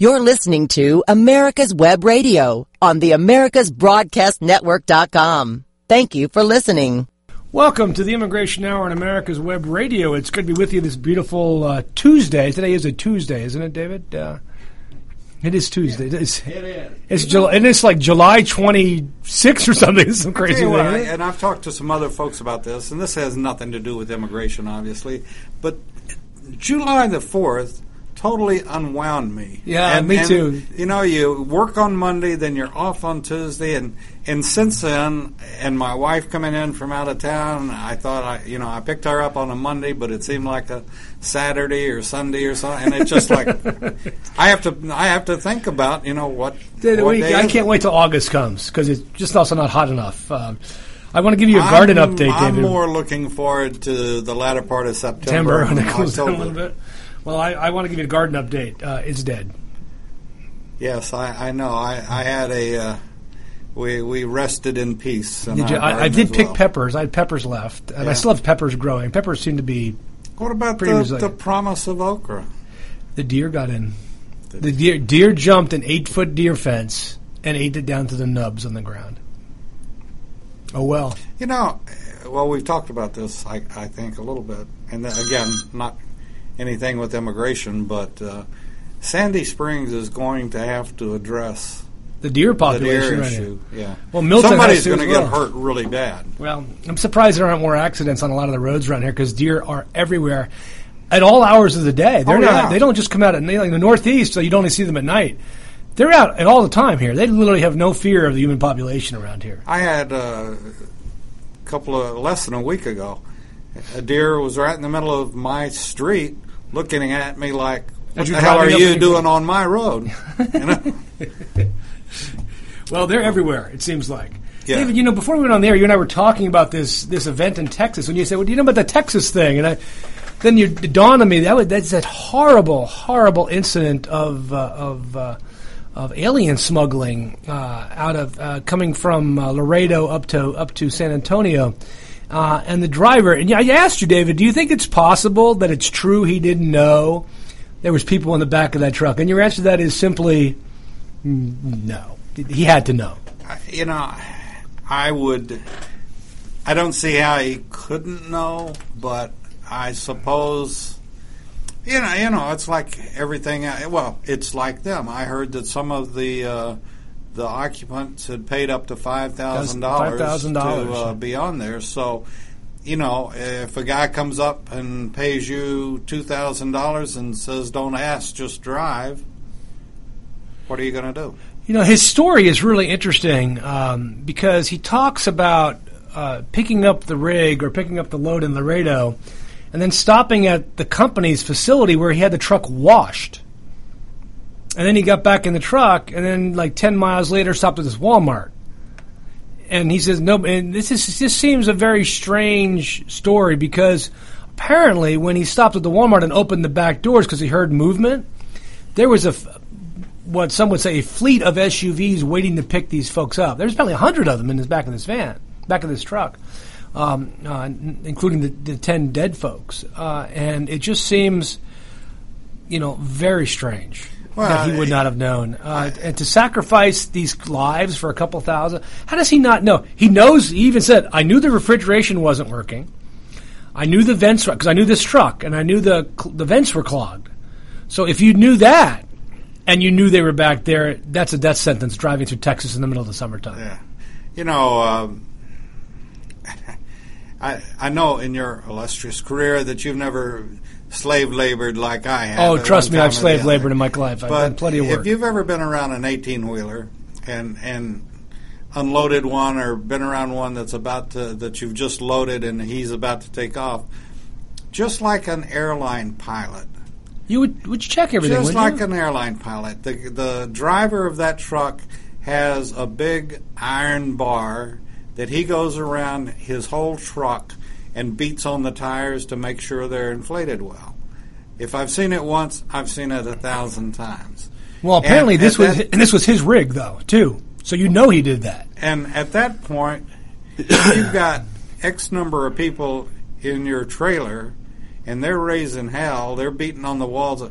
You're listening to America's Web Radio on the AmericasBroadcastNetwork.com. Thank you for listening. Welcome to the Immigration Hour on America's Web Radio. It's good to be with you this beautiful uh, Tuesday. Today is a Tuesday, isn't it, David? Uh, it is Tuesday. It is. It is. It's July. And It is like July 26 or something. It's some crazy you thing. what, I- and I've talked to some other folks about this, and this has nothing to do with immigration, obviously. But July the fourth totally unwound me. Yeah, and, me and, too. You know, you work on Monday, then you're off on Tuesday, and and since then, and my wife coming in from out of town, I thought I, you know, I picked her up on a Monday, but it seemed like a Saturday or Sunday or something, and it's just like I have to, I have to think about, you know, what. The what day I can't it? wait till August comes because it's just also not hot enough. Um, I want to give you a garden I'm, update, I'm David. more looking forward to the latter part of September September, and cools down a October. Well, I, I want to give you a garden update. Uh, it's dead. Yes, I, I know. I, I had a. Uh, we we rested in peace. in Did you, I, I did pick well. peppers. I had peppers left, and I still have peppers growing. Peppers seem to be What about the, resilient. the promise of okra? the deer got in. The deer deer jumped an eight foot deer fence and ate it down to the nubs on the ground. Oh well. You know, well, we've talked about this. I, I think a little bit, and then, again, not anything with immigration, but uh, Sandy Springs is going to have to address The deer population the deer right issue. Yeah. Well, Milton somebody's going to as get well. hurt really bad. Well, I'm surprised there aren't more accidents on a lot of the roads around here because deer are everywhere at all hours of the day. They're Oh, not. yeah. They don't just come out at night. Like in the Northeast, so you don't only see them at night. They're out at all the time here. They literally have no fear of the human population around here. I had uh, a couple of less than a week ago. A deer was right in the middle of my street, looking at me like, "What the hell are you doing on my road?" you know? Well, they're everywhere. It seems like. Yeah. David, you know, before we went on the air, you and I were talking about this this event in Texas. When you said, "Well, do you know about the Texas thing?" and I, then you it dawned on me that was, that's that horrible, horrible incident of uh, of uh, of alien smuggling uh, out of uh, coming from uh, Laredo up to up to San Antonio. Uh, and the driver, and I asked you, David, do you think it's possible that it's true he didn't know there was people in the back of that truck? And your answer to that is simply mm, no. He had to know. you know, I would. I don't see how he couldn't know, but I suppose. You know, you know, it's like everything. uh, Well, it's like them. I heard that some of the uh, the occupants had paid up to five thousand dollars to uh, be on there. So, you know, if a guy comes up and pays you two thousand dollars and says, "Don't ask, just drive," what are you going to do? You know, his story is really interesting um, because he talks about uh, picking up the rig or picking up the load in Laredo and then stopping at the company's facility where he had the truck washed. And then he got back in the truck and then, like 10 miles later, stopped at this Walmart. And he says, no, and this, is, this seems a very strange story because apparently when he stopped at the Walmart and opened the back doors because he heard movement, there was a what some would say a fleet of SUVs waiting to pick these folks up. There's probably a hundred of them in this back of this van, back of this truck, um, uh, including the, the ten dead folks. Uh, and it just seems, you know, very strange Well, that he would not have known. Uh, and to sacrifice these lives for a couple thousand, how does he not know? He knows. He even said, "I knew the refrigeration wasn't working. I knew the vents because I knew this truck and I knew the the vents were clogged. So if you knew that." and you knew they were back there, that's a death sentence driving through Texas in the middle of the summertime. Yeah, you know, um, I I know in your illustrious career that you've never slave labored like I have. Oh, trust me, I've slave labored in my life. I've But done plenty of work. if you've ever been around an eighteen wheeler and and unloaded one or been around one that's about to that you've just loaded and he's about to take off, just like an airline pilot. you would would you check everything? Just like you? an airline pilot, the the driver of that truck has a big iron bar that he goes around his whole truck and beats on the tires to make sure they're inflated well. If I've seen it once, I've seen it a thousand times. well, apparently and this at was that- and this was his rig though too. So you know he did that. And at that point, you've got X number of people in your trailer and they're raising hell, they're beating on the walls.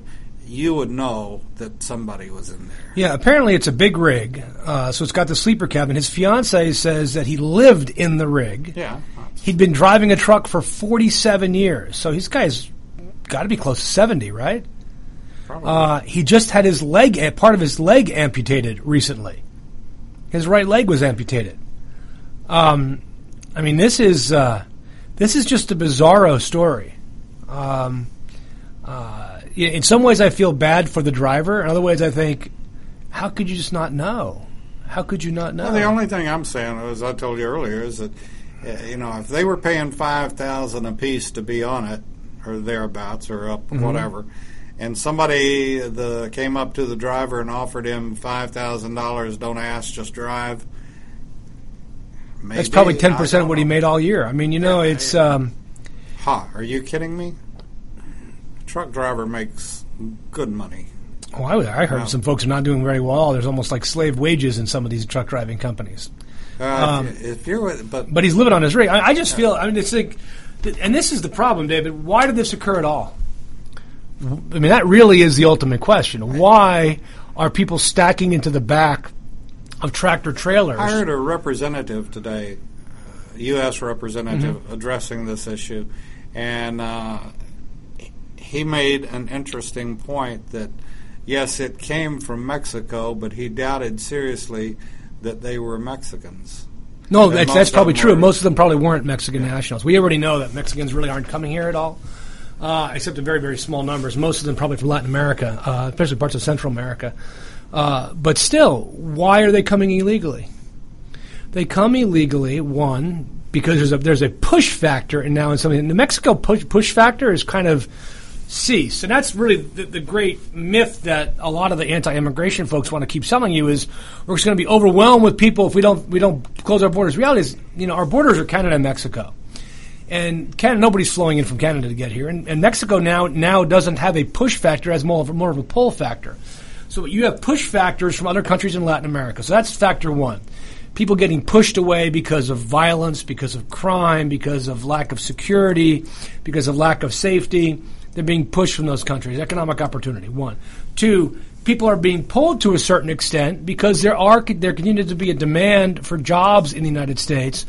you would know that somebody was in there. Yeah, apparently it's a big rig, uh, so it's got the sleeper cabin. His fiance says that he lived in the rig. Yeah. He'd been driving a truck for 47 years, so this guy's got to be close to 70, right? Probably. Uh, he just had his leg, a- part of his leg amputated recently. His right leg was amputated. Um, I mean, this is uh, this is just a bizarro story. Um, uh, in in some ways, I feel bad for the driver. In other ways, I think, how could you just not know? How could you not know? Well, the only thing I'm saying, as I told you earlier, is that you know if they were paying five thousand a piece to be on it or thereabouts or up Mm-hmm. whatever, and somebody the came up to the driver and offered him five thousand dollars, don't ask, just drive. Maybe, That's probably ten percent of what he made all year. I mean, you know, Yeah, it's. yeah. Um, Ha! Are you kidding me? Truck driver makes good money. well, I, I heard No. some folks are not doing very well. There's almost like slave wages in some of these truck driving companies. Uh, Um, if, if you're with, but But he's living on his rig. I, I just feel. I mean, it's like, and this is the problem, David. Why did this occur at all? I mean, that really is the ultimate question. Why are people stacking into the back of tractor trailers? I heard a representative today, U.S. representative, Mm-hmm. addressing this issue, and uh, he made an interesting point that yes, it came from Mexico, but he doubted seriously that they were Mexicans. no, that's, that's probably true. were- Most of them probably weren't Mexican nationals. We already know that Mexicans really aren't coming here at all, uh, except in very, very small numbers. Most of them probably from Latin America, uh, especially parts of Central America. Uh, but still, why are they coming illegally? They come illegally, one, because there's a there's a push factor, and now in something the Mexico push push factor is kind of ceased, and that's really the, the great myth that a lot of the anti-immigration folks want to keep selling you is we're just going to be overwhelmed with people if we don't we don't close our borders. Reality is, you know, our borders are Canada and Mexico, and Canada nobody's flowing in from Canada to get here, and, and Mexico now now doesn't have a push factor as more of more of a pull factor. So you have push factors from other countries in Latin America. So that's factor one. People getting pushed away because of violence, because of crime, because of lack of security, because of lack of safety. They're being pushed from those countries. Economic opportunity, one. Two, people are being pulled to a certain extent because there are there continues to be a demand for jobs in the United States.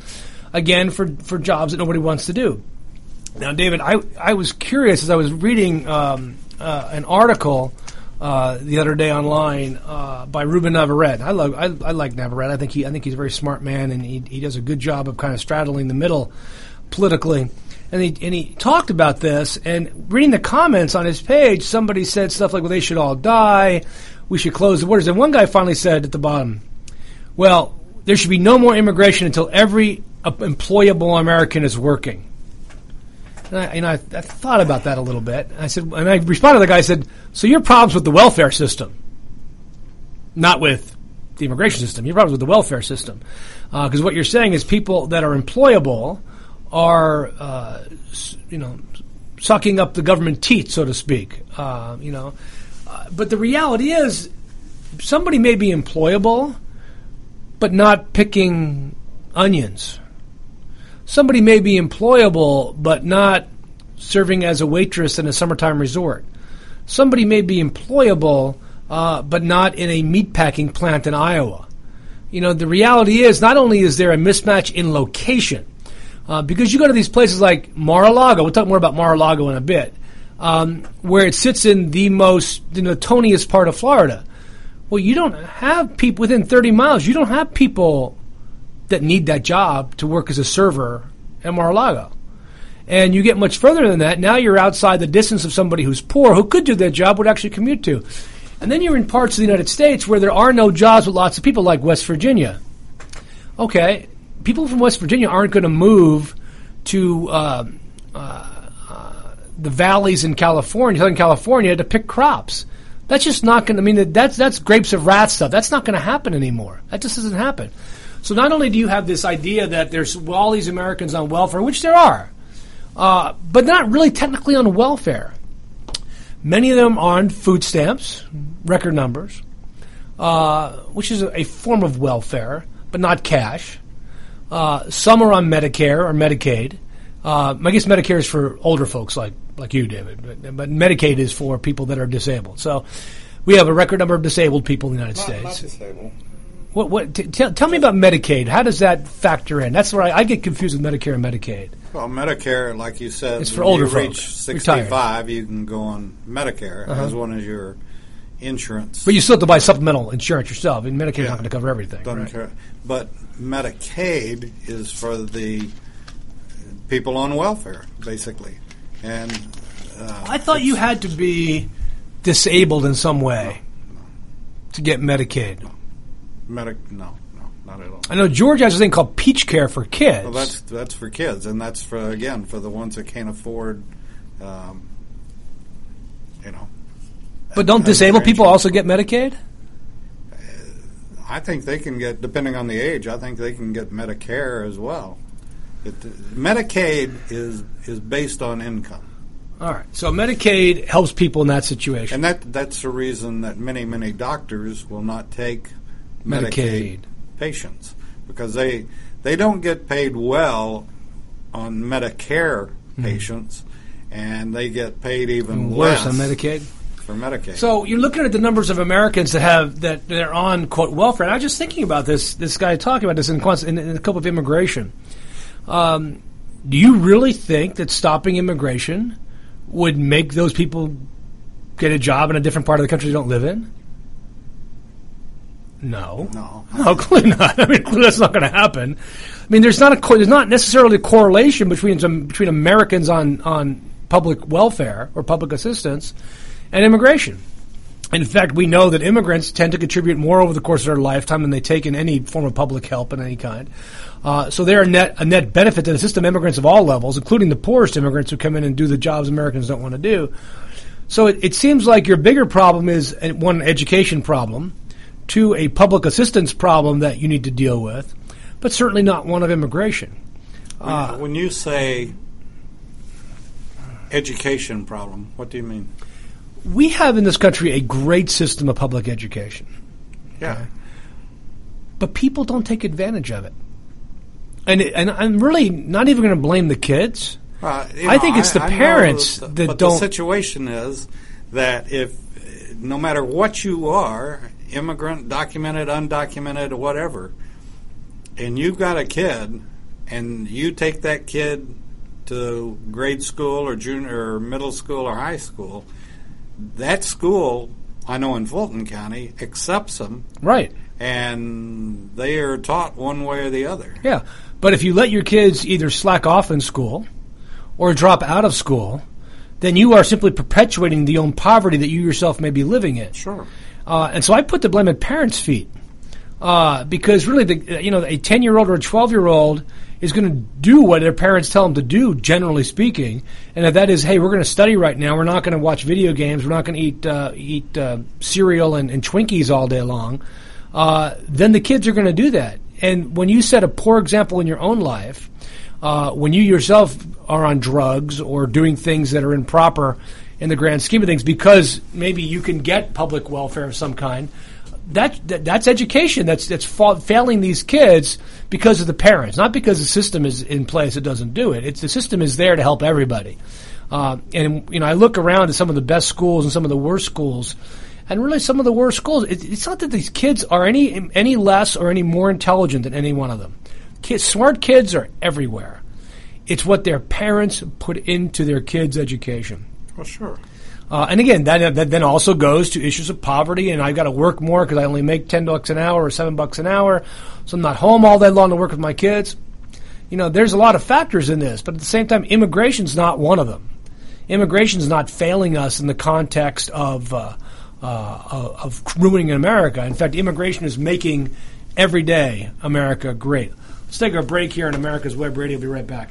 Again, for, for jobs that nobody wants to do. Now, David, I, I was curious as I was reading um, uh, an article uh, the other day online uh, by Ruben Navarrete. I love I, I like Navarrete. I think he I think he's a very smart man, and he he does a good job of kind of straddling the middle politically. And he and he talked about this. And reading the comments on his page, somebody said stuff like, "Well, they should all die. We should close the borders." And one guy finally said at the bottom, "Well, there should be no more immigration until every uh, employable American is working." And I, I, I thought about that a little bit. I said, and I responded to the guy. I said, "So your problems with the welfare system, not with the immigration system. Your problems with the welfare system, because what you're saying is people that are employable are, uh, you know, sucking up the government teat, so to speak. Uh, you know, uh, but the reality is, somebody may be employable, but not picking onions." somebody may be employable but not serving as a waitress in a summertime resort. Somebody may be employable uh, but not in a meatpacking plant in Iowa. You know, the reality is not only is there a mismatch in location, uh, because you go to these places like Mar-a-Lago, we'll talk more about Mar-a-Lago in a bit, um, where it sits in the most, the notoniest part of Florida. Well, you don't have people within 30 miles. You don't have people that need that job to work as a server at Mar-a-Lago. And you get much further than that. Now you're outside the distance of somebody who's poor, who could do that job, would actually commute to. And then you're in parts of the United States where there are no jobs with lots of people, like West Virginia. Okay, people from West Virginia aren't going to move to uh, uh, the valleys in California, Southern California, to pick crops. That's just not going to I mean that's that's grapes of wrath stuff. That's not going to happen anymore. That just doesn't happen. So not only do you have this idea that there's all these Americans on welfare, which there are, uh, but not really technically on welfare. Many of them on food stamps, record numbers, uh, which is a form of welfare, but not cash. Uh, some are on Medicare or Medicaid. Uh, I guess Medicare is for older folks like like you, David, but, but Medicaid is for people that are disabled. So we have a record number of disabled people in the United Not, States. not. What? What? T- tell, tell me about Medicaid. How does that factor in? That's where I, I get confused with Medicare and Medicaid. Well, Medicare, like you said, It's for older you reach folk, retired. 65, you can go on Medicare Uh-huh. as one of your insurance. But you still have to buy supplemental insurance yourself, and Medicaid's Yeah. not going to cover everything. Doesn't right? care. But Medicaid is for the people on welfare, basically. And uh, I thought you had to be disabled in some way to get Medicaid. Medic, no, no, not at all. I know Georgia has a thing called Peach Care for kids. Well, that's that's for kids, and that's for again for the ones that can't afford, um. But don't disabled people also get Medicaid? I think they can get, depending on the age, I think they can get Medicare as well. It, Medicaid is is based on income, All right. So Medicaid helps people in that situation. and that that's the reason that many many doctors will not take Medicaid. Medicaid patients because they they don't get paid well on Medicare hmm. patients, and they get paid even Worse less on Medicaid. For Medicaid. So you're looking at the numbers of Americans that have that they're on quote welfare. And I was just thinking about this. This guy talking about this in, in, in the scope of immigration. Um, do you really think that stopping immigration would make those people get a job in a different part of the country they don't live in? No. no, No, clearly not. I mean, clearly that's not going to happen. I mean, there's not a co- there's not necessarily a correlation between some, between Americans on on public welfare or public assistance and immigration. In fact, we know that immigrants tend to contribute more over the course of their lifetime than they take in any form of public help in any kind. Uh, so they're a net a net benefit to the system. Immigrants of all levels, including the poorest immigrants who come in and do the jobs Americans don't want to do. So it, it seems like your bigger problem is uh, one education problem, two a public assistance problem that you need to deal with, but certainly not one of immigration. when, when you say education problem, what do you mean? We have in this country a great system of public education, Yeah. but people don't take advantage of it. And and I'm really not even going to blame the kids. Uh, I know, think it's the know parents that- don't- The situation is that if no matter what you are, immigrant, documented, undocumented, whatever, and you've got a kid, and you take that kid to grade school or junior or middle school or high school, that school, I know in Fulton County, accepts them, Right. and they are taught one way or the other. Yeah. But if you let your kids either slack off in school or drop out of school, then you are simply perpetuating the own poverty that you yourself may be living in. Sure. Uh, and so I put the blame at parents' feet. Uh, because really, the, you know, a 10 year old or a 12 year old is going to do what their parents tell them to do, generally speaking. And if that is, hey, we're going to study right now, we're not going to watch video games, we're not going to eat, uh, eat uh, cereal and, and Twinkies all day long, uh, then the kids are going to do that. And when you set a poor example in your own life, uh, when you yourself are on drugs or doing things that are improper in the grand scheme of things, because maybe you can get public welfare of some kind, that, that that's education. That's that's fa- failing these kids because of the parents, not because the system is in place that doesn't do it. It's the system is there to help everybody. Uh, and you know, I look around at some of the best schools and some of the worst schools, and really some of the worst schools. It, it's not that these kids are any any less or any more intelligent than any one of them. Kids, smart kids are everywhere. It's what their parents put into their kids' education. Well, sure. Uh, and again, that, that then also goes to issues of poverty, and I've got to work more because I only make ten bucks an hour or seven bucks an hour, so I'm not home all day long to work with my kids. You know, there's a lot of factors in this, but at the same time, immigration's not one of them. Immigration's not failing us in the context of uh, uh, of ruining America. In fact, immigration is making every day America great. Let's take a break here on America's Web Radio. Be right back.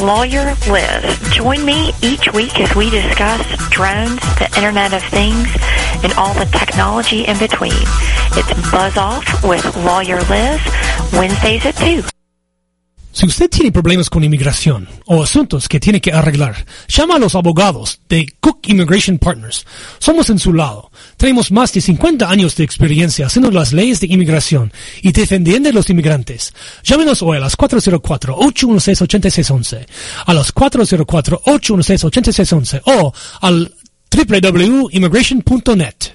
Lawyer Liz. Join me each week as we discuss drones, the Internet of Things, and all the technology in between. It's Buzz Off with lawyer Liz, Wednesdays at 2. Si usted tiene problemas con inmigración o asuntos que tiene que arreglar, llama a los abogados de Cook Immigration Partners. Somos en su lado. Tenemos más de 50 años de experiencia haciendo las leyes de inmigración y defendiendo a los inmigrantes. Llámenos hoy a las 404-816-8611, a las 404-816-8611 o al www.immigration.net.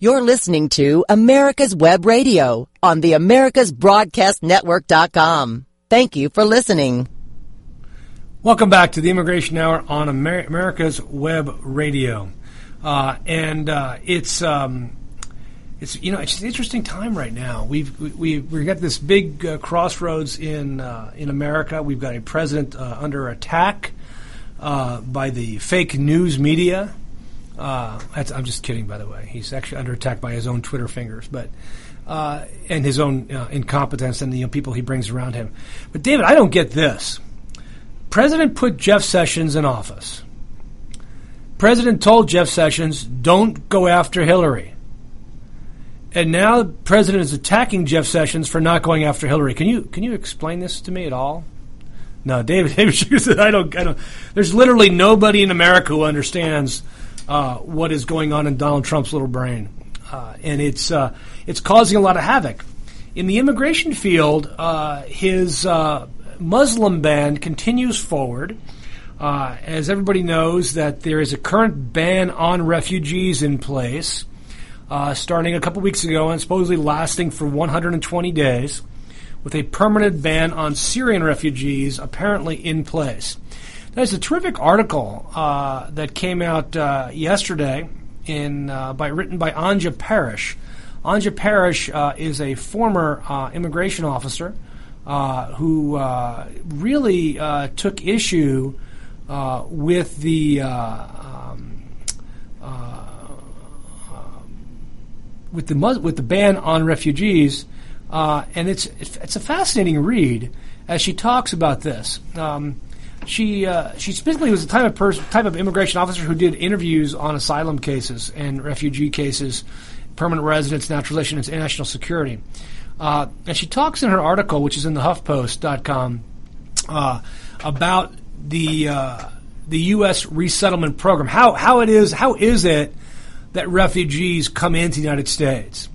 You're listening to America's Web Radio on the AmericasBroadcastNetwork.com. Thank you for listening. Welcome back to the Immigration Hour on Amer- America's Web Radio, uh, and uh, it's um, it's you know it's an interesting time right now. We've we we've got this big uh, crossroads in uh, in America. We've got a president uh, under attack uh, by the fake news media. I'm just kidding, by the way. He's actually under attack by his own Twitter fingers, but uh, and his own uh, incompetence and the you know, people he brings around him. But David, I don't get this. President put Jeff Sessions in office. President told Jeff Sessions, "Don't go after Hillary." And now the president is attacking Jeff Sessions for not going after Hillary. Can you can you explain this to me at all? No, David. David said, "I don't. I don't." There's literally nobody in America who understands uh, what is going on in Donald Trump's little brain, uh, and it's uh, it's causing a lot of havoc. In the immigration field, uh, his uh, Muslim ban continues forward. Uh, as everybody knows, that there is a current ban on refugees in place, uh, starting a couple weeks ago and supposedly lasting for 120 days, with a permanent ban on Syrian refugees apparently in place. There's a terrific article uh, that came out uh, yesterday in by written by Anja Parish Anja Parish uh, is a former uh, immigration officer uh, who uh, really uh, took issue with the um, with the with the ban on refugees, and it's it's a fascinating read as she talks about this. Um, she uh, she specifically was the type of type of immigration officer who did interviews on asylum cases and refugee cases permanent residence, naturalization, and national security. Uh, and she talks in her article, which is in the HuffPost.com, uh, about the uh, the U.S. resettlement program. How how it is how is it that refugees come into the United States?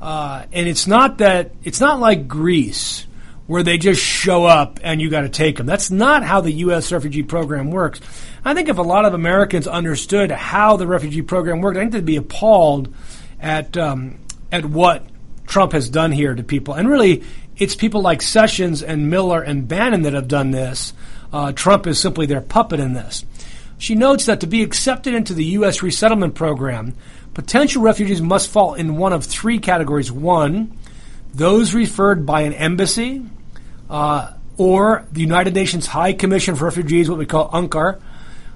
Uh, and it's not that it's not like Greece where they just show up and you got to take them. That's not how the U.S. refugee program works. I think if a lot of Americans understood how the refugee program worked, I think they'd be appalled at um, at what Trump has done here to people. And really, it's people like Sessions and Miller and Bannon that have done this. Uh, Trump is simply their puppet in this. She notes that to be accepted into the U.S. resettlement program, potential refugees must fall in one of three categories. One, those referred by an embassy uh, or the United Nations High Commission for Refugees, what we call UNCAR,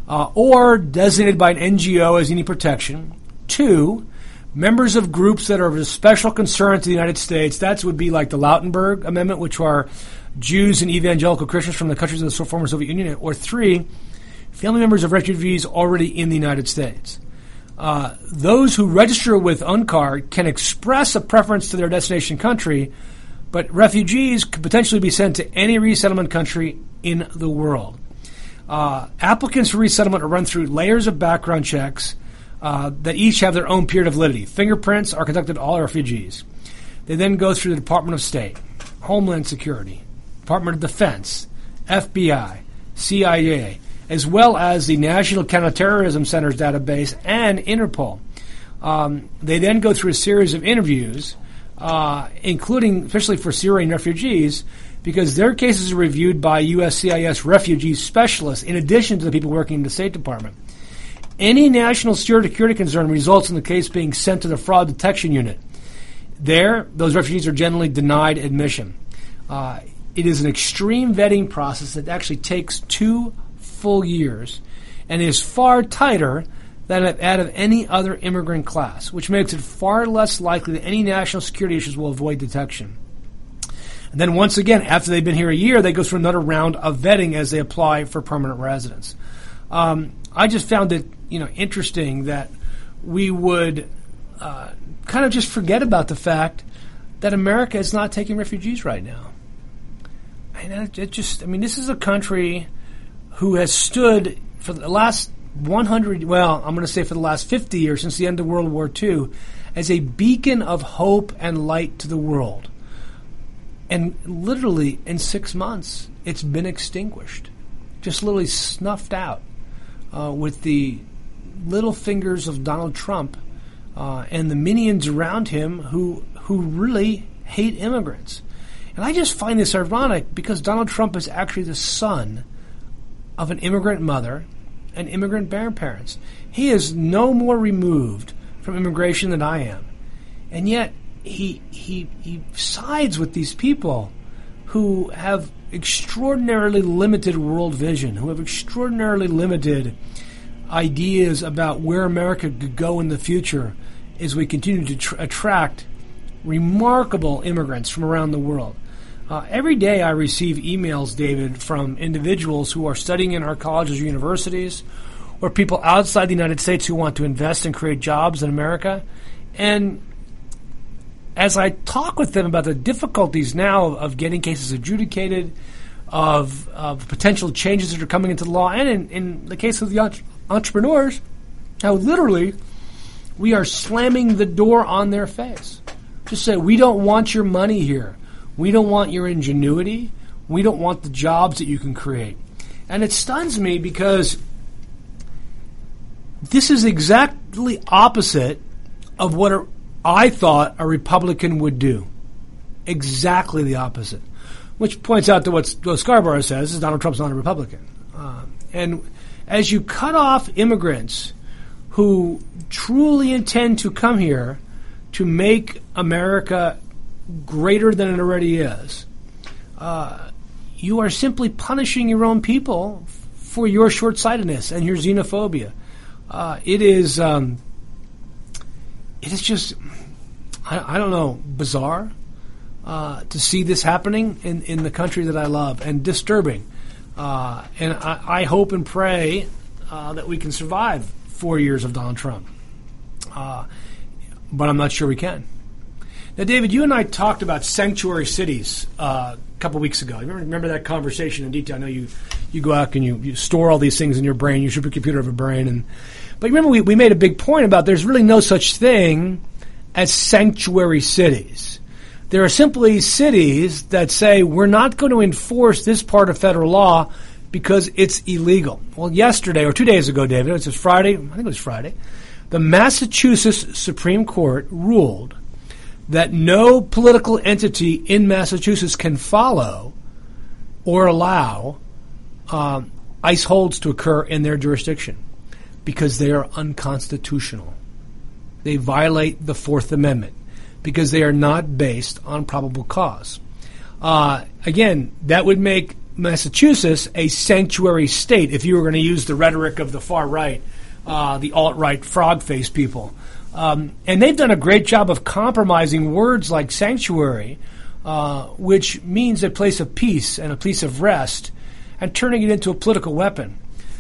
uh, or designated by an NGO as needing protection. Two, members of groups that are of special concern to the United States. That would be like the Lautenberg Amendment, which are Jews and evangelical Christians from the countries of the former Soviet Union. Or three, family members of refugees already in the United States. Uh, those who register with UNCAR can express a preference to their destination country, but refugees could potentially be sent to any resettlement country in the world. Uh, applicants for resettlement are run through layers of background checks uh, that each have their own period of validity. Fingerprints are conducted all refugees. They then go through the Department of State, Homeland Security, Department of Defense, FBI, CIA, as well as the National Counterterrorism Center's database and Interpol. Um, they then go through a series of interviews, uh, including, especially for Syrian refugees, because their cases are reviewed by USCIS refugee specialists in addition to the people working in the State Department. Any national security concern results in the case being sent to the fraud detection unit. There, those refugees are generally denied admission. Uh, it is an extreme vetting process that actually takes two full years and is far tighter than that of any other immigrant class, which makes it far less likely that any national security issues will avoid detection. And then once again, after they've been here a year, they go through another round of vetting as they apply for permanent residence. Um, I just found it, you know, interesting that we would uh, kind of just forget about the fact that America is not taking refugees right now. And it, just, I mean, this is a country who has stood for the last 100, well, I'm going to say for the last 50 years since the end of World War II, as a beacon of hope and light to the world. And literally in six months, it's been extinguished, just literally snuffed out uh, with the little fingers of Donald Trump uh, and the minions around him who who really hate immigrants. And I just find this ironic because Donald Trump is actually the son of an immigrant mother and immigrant parents. He is no more removed from immigration than I am. And yet he he he sides with these people who have extraordinarily limited world vision, who have extraordinarily limited ideas about where America could go in the future as we continue to tr- attract remarkable immigrants from around the world. Uh, every day I receive emails, David, from individuals who are studying in our colleges or universities, or people outside the United States who want to invest and create jobs in America. And as I talk with them about the difficulties now of getting cases adjudicated, of, of potential changes that are coming into the law, and in, in the case of the entrepreneurs, how literally we are slamming the door on their face. Just say, we don't want your money here. We don't want your ingenuity. We don't want the jobs that you can create. And it stuns me because this is exactly opposite of what I thought a Republican would do. Exactly the opposite. Which points out to what, what Scarborough says is Donald Trump's not a Republican. Uh, and as you cut off immigrants who truly intend to come here to make America greater than it already is, uh, you are simply punishing your own people for your short sightedness and your xenophobia. Uh, it is um, it is just I, I don't know bizarre uh, to see this happening in, in the country that I love and disturbing. Uh, and I, I, hope and pray uh, that we can survive four years of Donald Trump. Uh, but I'm not sure we can. Now, David, you and I talked about sanctuary cities uh, a couple weeks ago. Remember, remember, that conversation in detail? I know you, you go out and you, you store all these things in your brain. You supercomputer of a brain. And, but remember, we, we made a big point about there's really no such thing as sanctuary cities. There are simply cities that say we're not going to enforce this part of federal law because it's illegal. Well, yesterday or two days ago, David, it was Friday, I think it was Friday, the Massachusetts Supreme Court ruled that no political entity in Massachusetts can follow or allow um, ICE holds to occur in their jurisdiction because they are unconstitutional. They violate the Fourth Amendment because they are not based on probable cause. Uh, again, that would make Massachusetts a sanctuary state if you were going to use the rhetoric of the far right, uh, the alt right frog face people. Um, and they've done a great job of compromising words like sanctuary, uh, which means a place of peace and a place of rest, and turning it into a political weapon.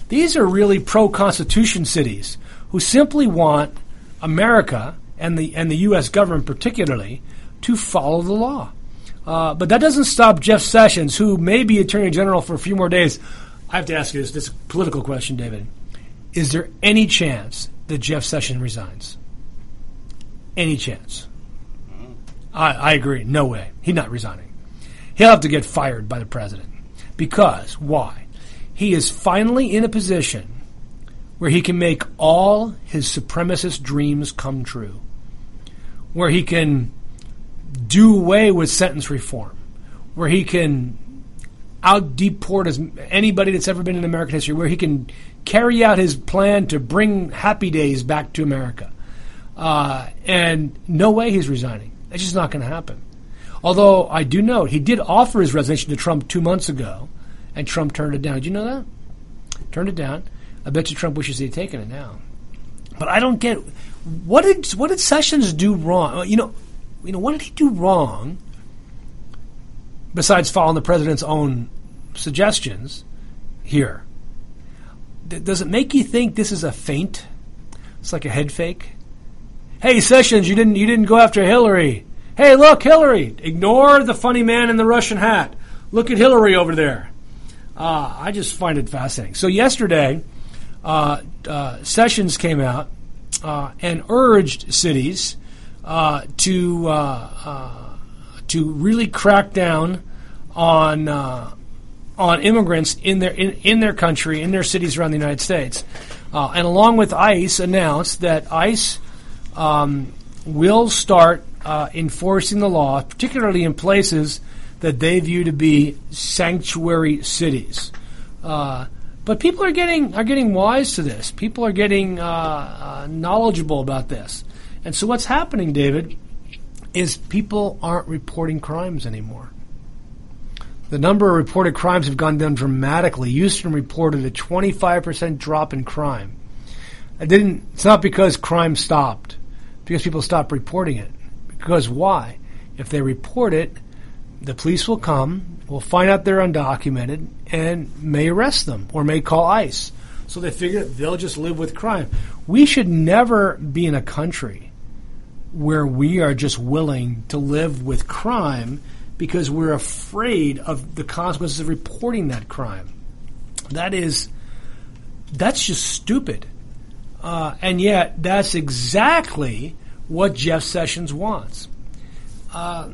These are really pro Constitution cities who simply want America and the, and the U.S. government particularly to follow the law. Uh, but that doesn't stop Jeff Sessions, who may be Attorney General for a few more days. I have to ask you this, this political question, David. Is there any chance that Jeff Sessions resigns? any chance. I, I agree. No way. He's not resigning. He'll have to get fired by the president. Because, why? He is finally in a position where he can make all his supremacist dreams come true. Where he can do away with sentence reform. Where he can out deport as anybody that's ever been in American history. Where he can carry out his plan to bring happy days back to America uh, and no way he's resigning. That's just not going to happen. Although I do note he did offer his resignation to Trump two months ago, and Trump turned it down. Did you know that? Turned it down. I bet you Trump wishes he'd taken it now. But I don't get what did what did Sessions do wrong? You know, you know what did he do wrong besides following the president's own suggestions here. Does it make you think this is a feint? It's like a head fake. Hey Sessions, you didn't you didn't go after Hillary. Hey, look, Hillary. Ignore the funny man in the Russian hat. Look at Hillary over there. Uh, I just find it fascinating. So yesterday, uh, uh, Sessions came out uh, and urged cities uh, to uh, to really crack down on on immigrants in their in, in their country, in their cities around the United States. Uh, and along with ICE, announced that ICE um, will start uh, enforcing the law, particularly in places that they view to be sanctuary cities. Uh, but people are getting are getting wise to this. People are getting uh, uh, knowledgeable about this. And so, what's happening, David, is people aren't reporting crimes anymore. The number of reported crimes have gone down dramatically. Houston reported a 25% drop in crime. It didn't, it's not because crime stopped, because people stopped reporting it. Because why? If they report it, the police will come, will find out they're undocumented, and may arrest them or may call ICE. So they figure they'll just live with crime. We should never be in a country where we are just willing to live with crime because we're afraid of the consequences of reporting that crime. That is, that's just stupid. Uh, and yet, that's exactly what Jeff Sessions wants. Uh,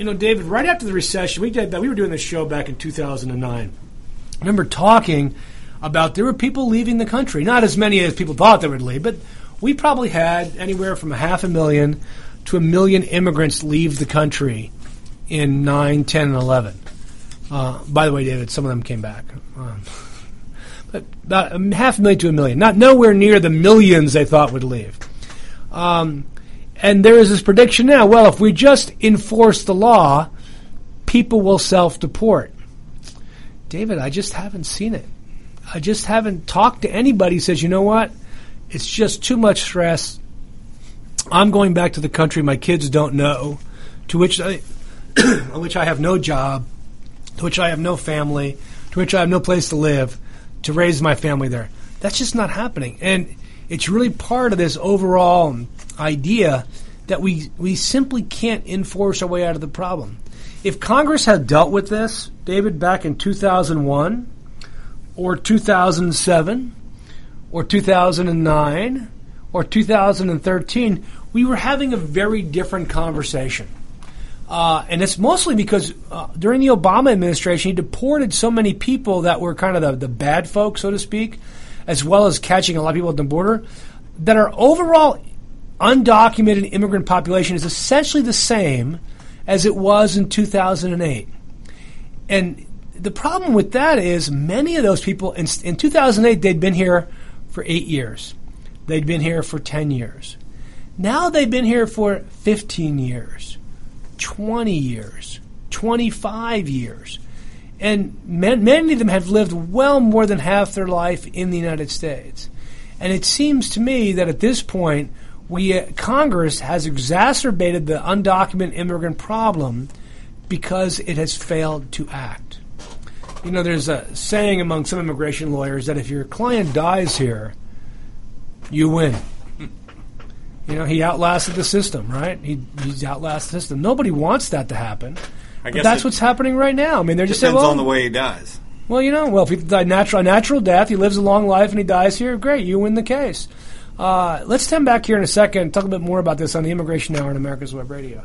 you know, David, right after the recession, we did that. We were doing this show back in 2009. I remember talking about there were people leaving the country. Not as many as people thought they would leave, but we probably had anywhere from a half a million to a million immigrants leave the country in 9, 10, and 11. Uh, by the way, David, some of them came back. Um, but about half a million to a million. Not nowhere near the millions they thought would leave. Um, and there is this prediction now well, if we just enforce the law, people will self deport. David, I just haven't seen it. I just haven't talked to anybody who says, you know what? It's just too much stress. I'm going back to the country my kids don't know, to which I, on which I have no job, to which I have no family, to which I have no place to live, to raise my family there. That's just not happening. And it's really part of this overall idea that we, we simply can't enforce our way out of the problem. If Congress had dealt with this, David, back in 2001 or 2007 or 2009 or 2013, we were having a very different conversation. Uh, and it's mostly because uh, during the Obama administration, he deported so many people that were kind of the, the bad folks, so to speak, as well as catching a lot of people at the border, that our overall undocumented immigrant population is essentially the same as it was in 2008. And the problem with that is many of those people, in, in 2008, they'd been here for eight years, they'd been here for 10 years. Now they've been here for 15 years. 20 years, 25 years. And many of them have lived well more than half their life in the United States. And it seems to me that at this point, we uh, Congress has exacerbated the undocumented immigrant problem because it has failed to act. You know, there's a saying among some immigration lawyers that if your client dies here, you win. You know, he outlasted the system, right? He, he's outlasted the system. Nobody wants that to happen. I but that's what's happening right now. I mean, they're just saying, well, on the way he dies. Well, you know, well, if he died natural, a natural death, he lives a long life and he dies here, great, you win the case. Uh, let's come back here in a second and talk a bit more about this on the Immigration Hour on America's Web Radio.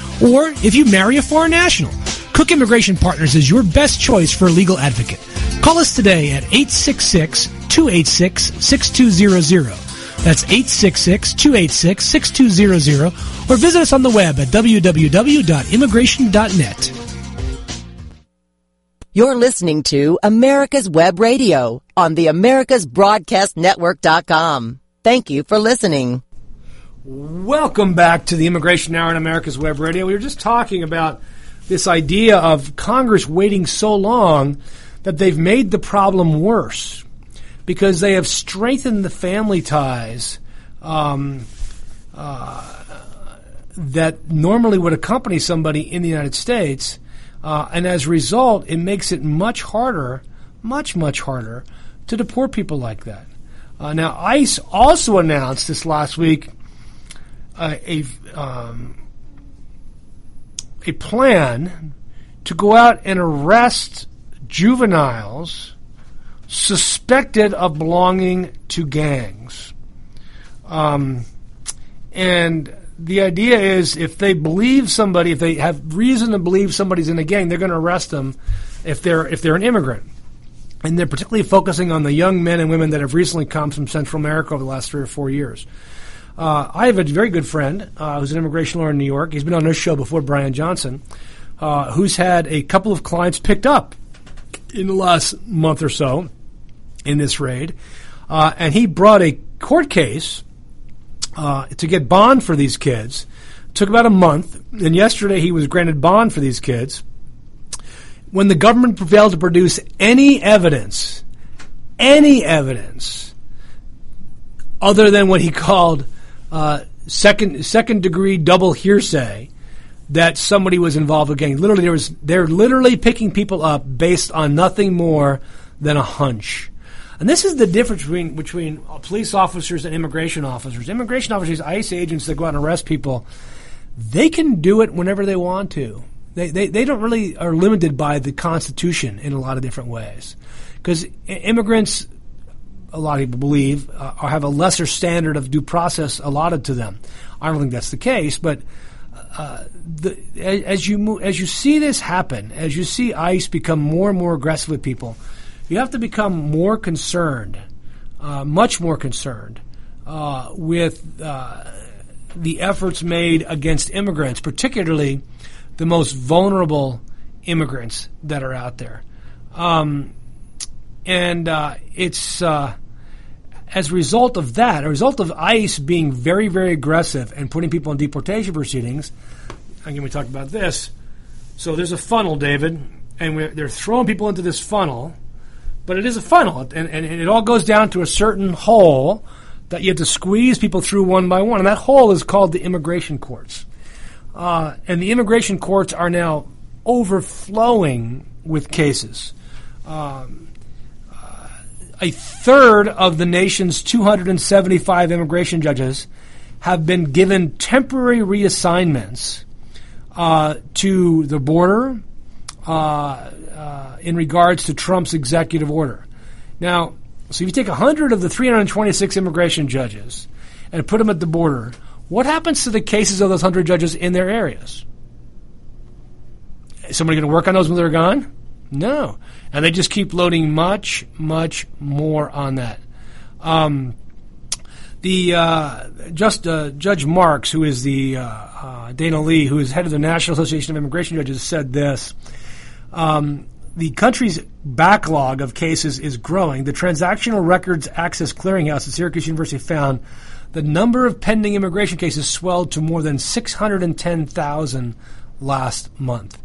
or if you marry a foreign national, Kuck Immigration Partners is your best choice for a legal advocate. Call us today at 866-286-6200. That's 866-286-6200 or visit us on the web at www.immigration.net. You're listening to America's Web Radio on the AmericasBroadcastNetwork.com. Thank you for listening. Welcome back to the Immigration Hour on America's Web Radio. We were just talking about this idea of Congress waiting so long that they've made the problem worse because they have strengthened the family ties um, uh, that normally would accompany somebody in the United States. Uh, and as a result, it makes it much harder, much, much harder to deport people like that. Uh, now, ICE also announced this last week a um, a plan to go out and arrest juveniles suspected of belonging to gangs. Um, and the idea is if they believe somebody, if they have reason to believe somebody's in a gang, they're going to arrest them if they're if they're an immigrant. And they're particularly focusing on the young men and women that have recently come from Central America over the last three or four years. Uh, I have a very good friend uh, who's an immigration lawyer in New York. He's been on this show before, Brian Johnson, uh, who's had a couple of clients picked up in the last month or so in this raid. Uh, and he brought a court case uh, to get bond for these kids. It took about a month, and yesterday he was granted bond for these kids. When the government failed to produce any evidence, any evidence, other than what he called uh, second second degree double hearsay, that somebody was involved with gang. Literally, there was they're literally picking people up based on nothing more than a hunch. And this is the difference between between police officers and immigration officers. Immigration officers, ICE agents that go out and arrest people, they can do it whenever they want to. They, they, they don't really are limited by the Constitution in a lot of different ways. Because immigrants, a lot of people believe, uh, have a lesser standard of due process allotted to them. I don't think that's the case, but uh, the, as you move, as you see this happen, as you see ICE become more and more aggressive with people, you have to become more concerned, uh, much more concerned, uh, with uh, the efforts made against immigrants, particularly the most vulnerable immigrants that are out there. Um, and uh, it's uh, as a result of that, a result of ICE being very, very aggressive and putting people in deportation proceedings. Again, we talked about this. So there's a funnel, David, and they're throwing people into this funnel but it is a funnel, and, and, and it all goes down to a certain hole that you have to squeeze people through one by one, and that hole is called the immigration courts. Uh, and the immigration courts are now overflowing with cases. Um, a third of the nation's 275 immigration judges have been given temporary reassignments uh, to the border, uh, uh, in regards to Trump's executive order. Now, so if you take 100 of the 326 immigration judges and put them at the border, what happens to the cases of those 100 judges in their areas? Is somebody going to work on those when they're gone? No. And they just keep loading much, much more on that. Um, the uh, just uh, Judge Marks, who is the uh, uh Dana Leigh, who is head of the National Association of Immigration Judges, said this. Um, the country's backlog of cases is growing. The Transactional Records Access Clearinghouse at Syracuse University found the number of pending immigration cases swelled to more than 610,000 last month.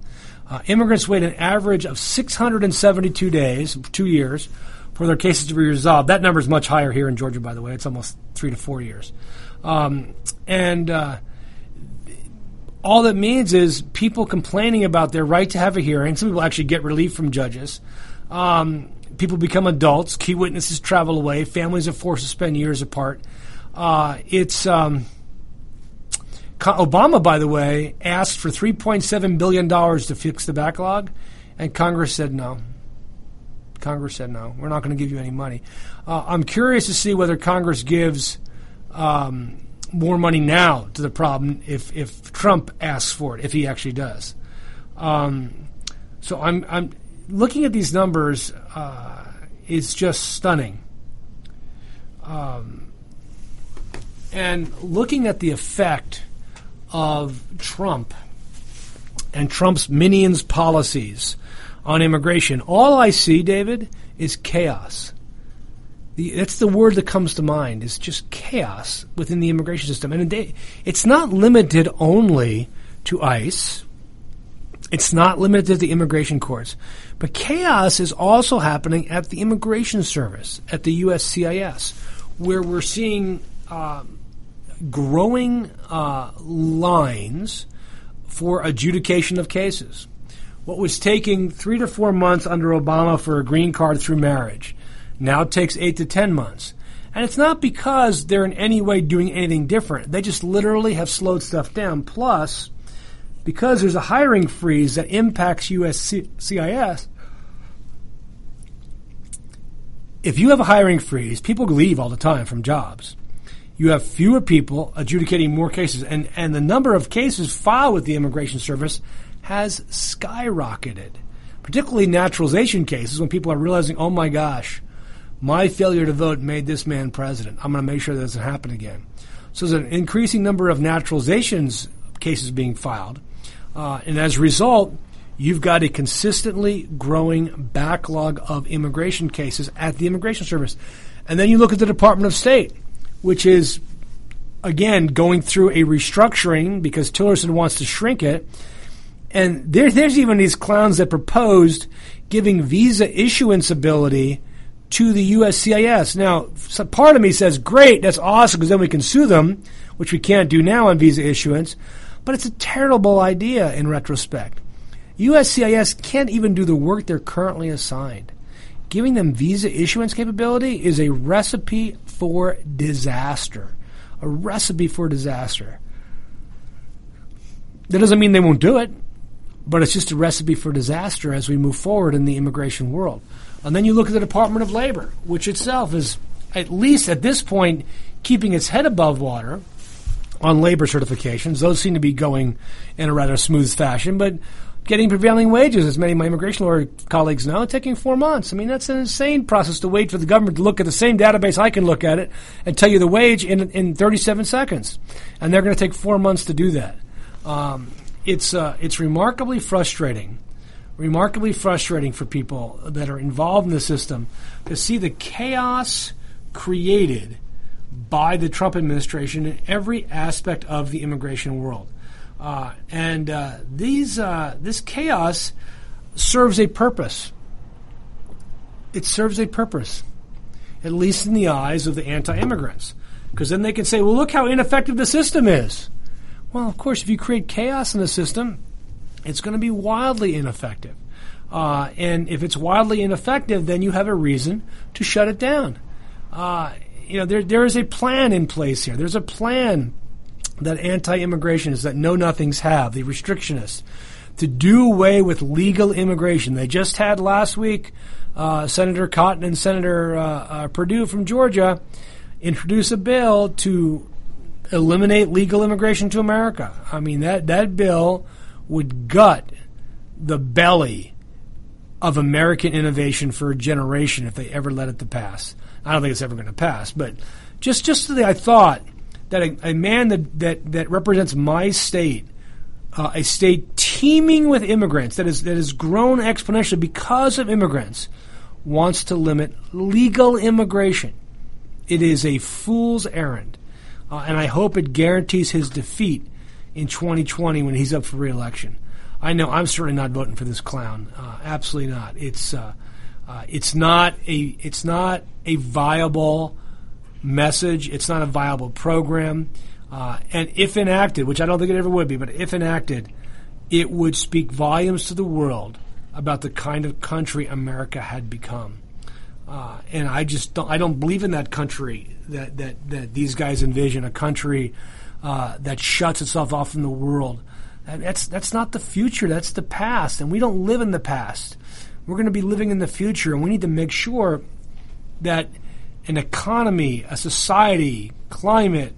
Uh, immigrants wait an average of 672 days, two years, for their cases to be resolved. That number is much higher here in Georgia, by the way. It's almost three to four years. Um, and uh, all that means is people complaining about their right to have a hearing. Some people actually get relief from judges. Um, people become adults. Key witnesses travel away. Families are forced to spend years apart. Uh, it's um, Obama, by the way, asked for 3.7 billion dollars to fix the backlog, and Congress said no. Congress said no, we're not going to give you any money. Uh, I'm curious to see whether Congress gives um, more money now to the problem if if Trump asks for it, if he actually does. Um, so I'm I'm looking at these numbers uh, is just stunning. Um, and looking at the effect of Trump and Trump's minions' policies on immigration, all I see, David, is chaos. The, that's the word that comes to mind. Is just chaos within the immigration system, and it's not limited only to ICE. It's not limited to the immigration courts, but chaos is also happening at the Immigration Service, at the USCIS, where we're seeing uh, growing uh, lines for adjudication of cases. What was taking three to four months under Obama for a green card through marriage now takes eight to ten months. And it's not because they're in any way doing anything different. They just literally have slowed stuff down. Plus, because there's a hiring freeze that impacts USCIS, if you have a hiring freeze, people leave all the time from jobs. You have fewer people adjudicating more cases, and, and the number of cases filed with the Immigration Service has skyrocketed, particularly naturalization cases when people are realizing, oh my gosh, my failure to vote made this man president. I'm going to make sure that doesn't happen again. So there's an increasing number of naturalizations cases being filed. Uh, and as a result, you've got a consistently growing backlog of immigration cases at the Immigration Service. And then you look at the Department of State, which is, again, going through a restructuring because Tillerson wants to shrink it. And there, there's even these clowns that proposed giving visa issuance ability to the USCIS. Now, part of me says, great, that's awesome because then we can sue them, which we can't do now on visa issuance. But it's a terrible idea in retrospect. USCIS can't even do the work they're currently assigned. Giving them visa issuance capability is a recipe for disaster. A recipe for disaster. That doesn't mean they won't do it, but it's just a recipe for disaster as we move forward in the immigration world. And then you look at the Department of Labor, which itself is, at least at this point, keeping its head above water on labor certifications. Those seem to be going in a rather smooth fashion, but getting prevailing wages, as many of my immigration lawyer colleagues know, taking four months. I mean, that's an insane process to wait for the government to look at the same database I can look at it and tell you the wage in, in 37 seconds. And they're going to take four months to do that. Um, it's, uh, it's remarkably frustrating remarkably frustrating for people that are involved in the system to see the chaos created by the Trump administration in every aspect of the immigration world. Uh, and uh, these uh, this chaos serves a purpose. It serves a purpose, at least in the eyes of the anti-immigrants, because then they can say, "Well, look how ineffective the system is." Well, of course, if you create chaos in the system, it's going to be wildly ineffective. Uh, and if it's wildly ineffective, then you have a reason to shut it down. Uh, you know, there, there is a plan in place here. There's a plan that anti-immigrationists, that know-nothings have, the restrictionists, to do away with legal immigration. They just had last week uh, Senator Cotton and Senator uh, uh, Perdue from Georgia introduce a bill to eliminate legal immigration to America. I mean, that, that bill would gut the belly of American innovation for a generation if they ever let it to pass. I don't think it's ever going to pass, but just just the I thought that a, a man that, that that represents my state, uh, a state teeming with immigrants that is that has grown exponentially because of immigrants, wants to limit legal immigration. It is a fool's errand, uh, and I hope it guarantees his defeat in 2020 when he's up for reelection. I know I'm certainly not voting for this clown. Uh, absolutely not. It's uh, uh, it's not a it's not a viable message. It's not a viable program. Uh, and if enacted, which I don't think it ever would be, but if enacted, it would speak volumes to the world about the kind of country America had become. Uh, and I just don't, I don't believe in that country that, that, that these guys envision a country uh, that shuts itself off from the world. That's that's not the future. That's the past, and we don't live in the past. We're going to be living in the future, and we need to make sure that an economy, a society, climate,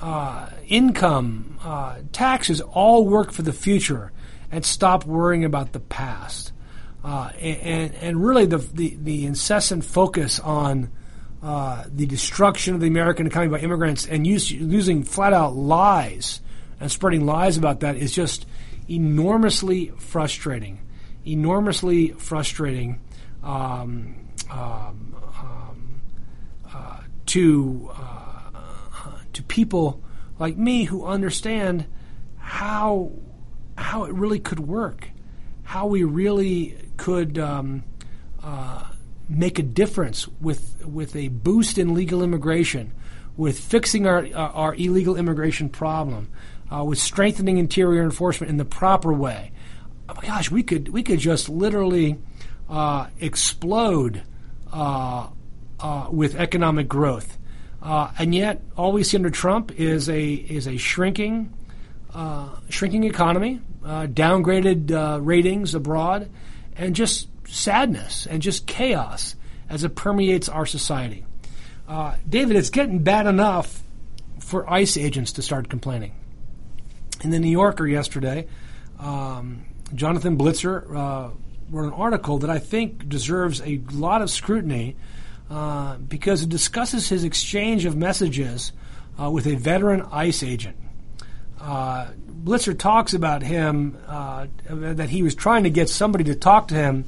uh, income, uh, taxes all work for the future and stop worrying about the past. Uh, and, and really the, the, the incessant focus on uh, the destruction of the American economy by immigrants and use, using flat out lies and spreading lies about that is just enormously frustrating. Enormously frustrating um, um, to uh, to people like me who understand how how it really could work, how we really could um, uh, make a difference with with a boost in legal immigration, with fixing our uh, our illegal immigration problem, uh, with strengthening interior enforcement in the proper way. Oh my gosh, we could we could just literally uh, explode uh, uh, with economic growth, and yet all we see under Trump is a is a shrinking shrinking economy, downgraded ratings abroad and just sadness and just chaos as it permeates our society. Uh, David, it's getting bad enough for ICE agents to start complaining. In the New Yorker yesterday, um, Jonathan Blitzer uh, wrote an article that I think deserves a lot of scrutiny uh, because it discusses his exchange of messages uh, with a veteran ICE agent. Uh, Blitzer talks about him uh, that he was trying to get somebody to talk to him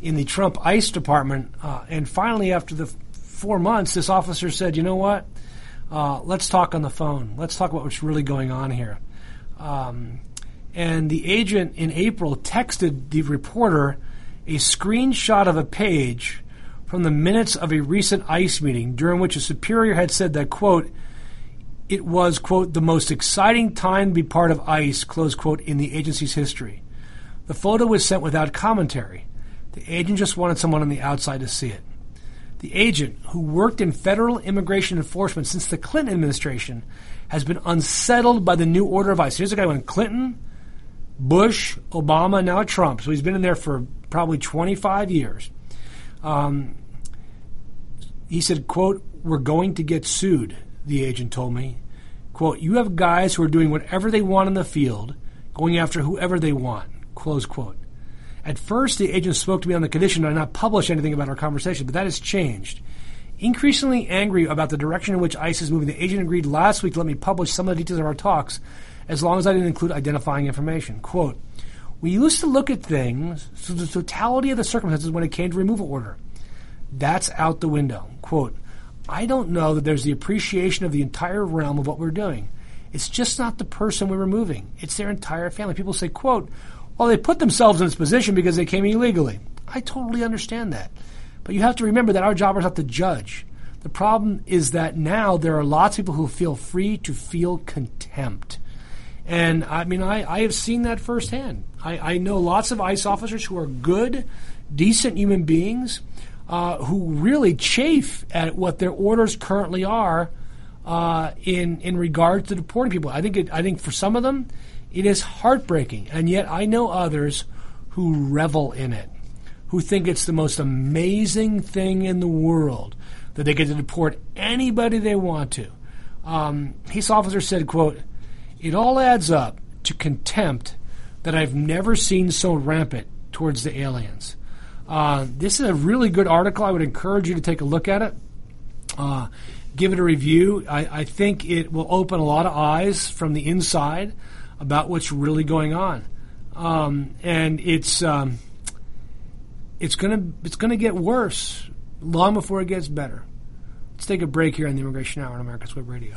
in the Trump ICE department, uh, and finally, after the four months, this officer said, "You know what? Let's talk on the phone. Let's talk about what's really going on here." Um, and the agent in April texted the reporter a screenshot of a page from the minutes of a recent ICE meeting during which a superior had said that quote it was, quote, the most exciting time to be part of ICE, close quote, in the agency's history. The photo was sent without commentary. The agent just wanted someone on the outside to see it. The agent, who worked in federal immigration enforcement since the Clinton administration, has been unsettled by the new order of ICE. Here's a guy when Clinton, Bush, Obama, now Trump. So he's been in there for probably 25 years. Um, he said, quote, we're going to get sued the agent told me. Quote, you have guys who are doing whatever they want in the field, going after whoever they want. Close quote. At first, the agent spoke to me on the condition that I not publish anything about our conversation, but that has changed. Increasingly angry about the direction in which ICE is moving, the agent agreed last week to let me publish some of the details of our talks, as long as I didn't include identifying information. Quote, we used to look at things through the totality of the circumstances when it came to removal order. That's out the window. Quote, I don't know that there's the appreciation of the entire realm of what we're doing. It's just not the person we're removing. It's their entire family. People say, quote, well, they put themselves in this position because they came illegally. I totally understand that. But you have to remember that our job is not to judge. The problem is that now there are lots of people who feel free to feel contempt. And I mean, I, I have seen that firsthand. I, I know lots of ICE officers who are good, decent human beings uh, who really chafe at what their orders currently are uh, in in regard to deporting people. I think it, I think for some of them, it is heartbreaking, and yet I know others who revel in it, who think it's the most amazing thing in the world that they get to deport anybody they want to. Um, peace officer said, "quote It all adds up to contempt that I've never seen so rampant towards the aliens." Uh, this is a really good article. I would encourage you to take a look at it. Uh, give it a review. I, I, think it will open a lot of eyes from the inside about what's really going on, um, and it's um, it's gonna it's gonna get worse long before it gets better. Let's take a break here on the Immigration Hour on America's Web Radio.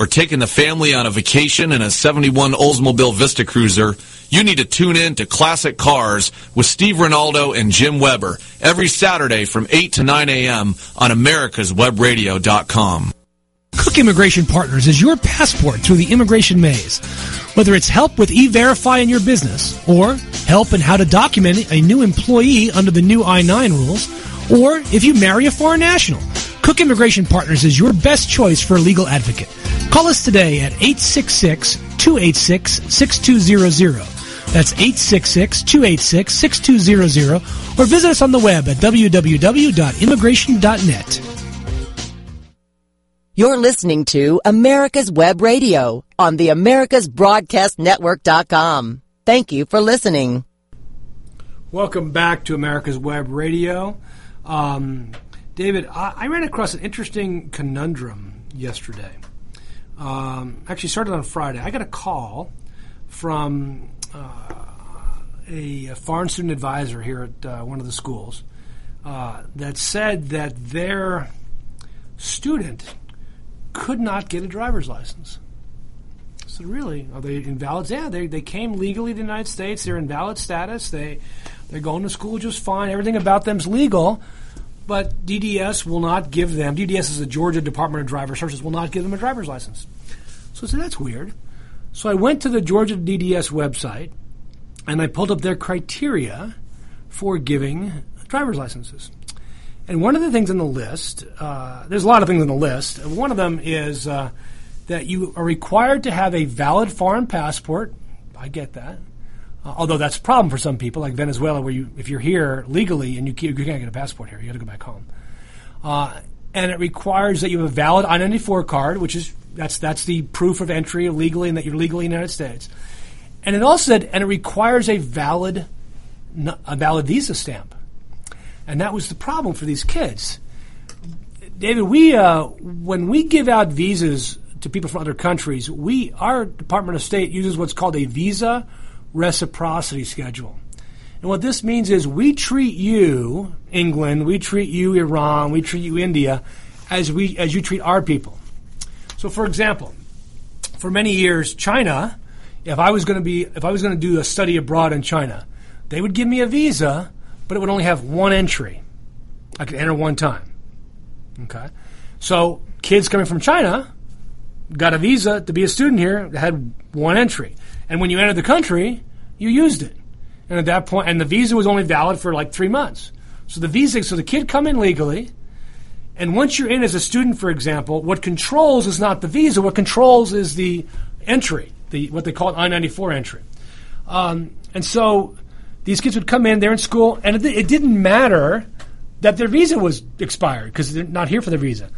or taking the family on a vacation in a 71 Oldsmobile Vista Cruiser, you need to tune in to Classic Cars with Steve Ronaldo and Jim Weber every Saturday from 8 to 9 a.m. on americaswebradio.com. Kuck Immigration Partners is your passport through the immigration maze. Whether it's help with e-verify in your business, or help in how to document a new employee under the new I-9 rules, or if you marry a foreign national, Kuck Immigration Partners is your best choice for a legal advocate. Call us today at 866-286-6200. That's 866-286-6200 or visit us on the web at www.immigration.net. You're listening to America's Web Radio on the AmericasBroadcastNetwork.com. Thank you for listening. Welcome back to America's Web Radio. Um, David, I, I, ran across an interesting conundrum yesterday. Um, actually, started on Friday. I got a call from uh, a, a, foreign student advisor here at uh, one of the schools uh, that said that their student could not get a driver's license. So really, are they invalid? Yeah, they, they came legally to the United States. They're in valid status. They they're going to school just fine. Everything about them's legal. But DDS will not give them. DDS is the Georgia Department of Driver Services will not give them a driver's license. So I said that's weird. So I went to the Georgia DDS website and I pulled up their criteria for giving driver's licenses. And one of the things on the list, uh, there's a lot of things on the list. One of them is uh, that you are required to have a valid foreign passport. I get that. Uh, although that's a problem for some people, like Venezuela, where you, if you're here legally and you, you can't get a passport here, you got to go back home. Uh, and it requires that you have a valid I-94 card, which is that's that's the proof of entry legally and that you're legally in the United States. And it also said, and it requires a valid a valid visa stamp. And that was the problem for these kids. David, we uh, when we give out visas to people from other countries, we our Department of State uses what's called a visa reciprocity schedule. And what this means is we treat you, England, we treat you, Iran, we treat you, India, as we as you treat our people. So, for example, for many years, China, if I was going to be if I was going to do a study abroad in China, they would give me a visa but it would only have one entry. I could enter one time. Okay. So kids coming from China got a visa to be a student here had one entry. And when you entered the country, you used it. And at that point, and the visa was only valid for like three months. So the visa, so the kid come in legally, and once you're in as a student, for example, what controls is not the visa. What controls is the entry, the what they call an I-94 entry. Um, and so these kids would come in, they're in school, and it, it didn't matter that their visa was expired because they're not here for the visa.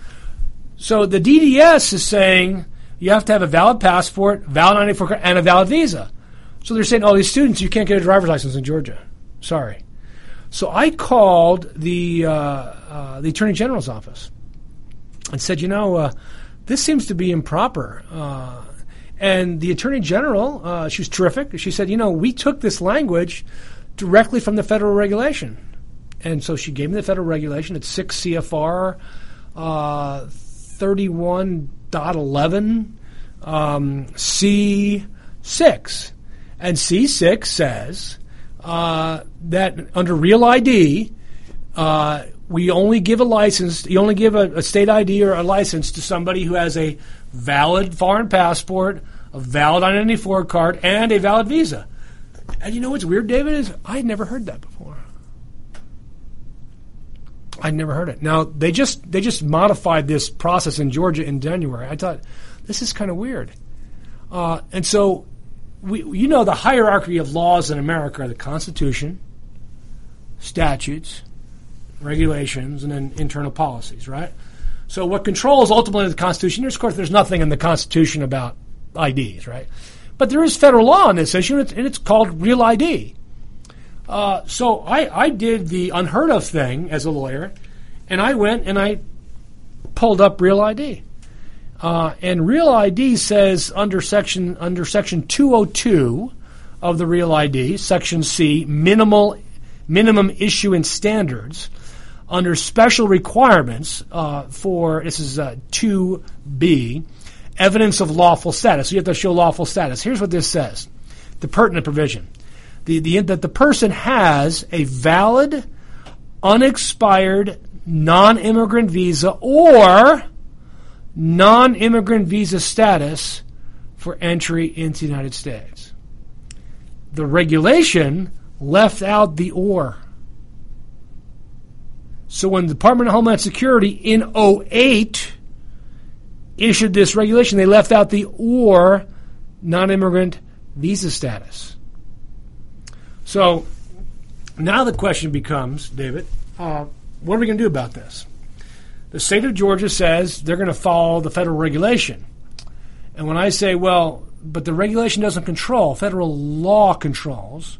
So the DDS is saying you have to have a valid passport, valid 94 and a valid visa. So they're saying, all oh, these students, you can't get a driver's license in Georgia. Sorry. So I called the uh, uh, the Attorney General's office and said, you know, uh, this seems to be improper. Uh, and the Attorney General, uh, she was terrific. She said, you know, we took this language directly from the federal regulation. And so she gave me the federal regulation. It's 6 CFR uh, 31.11 um, C6. And C6 says uh, that under Real ID, uh, we only give a license, you only give a, a, state ID or a license to somebody who has a valid foreign passport, a valid I-94 card, and a valid visa. And you know what's weird, David, is I had never heard that before. I'd never heard it. Now they just they just modified this process in Georgia in January. I thought this is kind of weird, uh, and so we you know the hierarchy of laws in America are the Constitution, statutes, regulations, and then internal policies, right? So what controls ultimately the Constitution? Of course, there's nothing in the Constitution about IDs, right? But there is federal law on this issue, and it's, and it's called Real ID. Uh, so I, I did the unheard of thing as a lawyer, and I went and I pulled up Real ID. Uh, and Real ID says under section under section 202 of the Real ID, section C, minimal minimum issuance standards, under special requirements uh, for this is uh, 2B evidence of lawful status. So you have to show lawful status. Here's what this says: the pertinent provision, the, the that the person has a valid, unexpired non-immigrant visa or non-immigrant visa status for entry into the United States. The regulation left out the or. So when the Department of Homeland Security in 08 issued this regulation, they left out the or non-immigrant visa status. So now the question becomes, David, uh, what are we going to do about this? The state of Georgia says they're going to follow the federal regulation. And when I say, well, but the regulation doesn't control, federal law controls,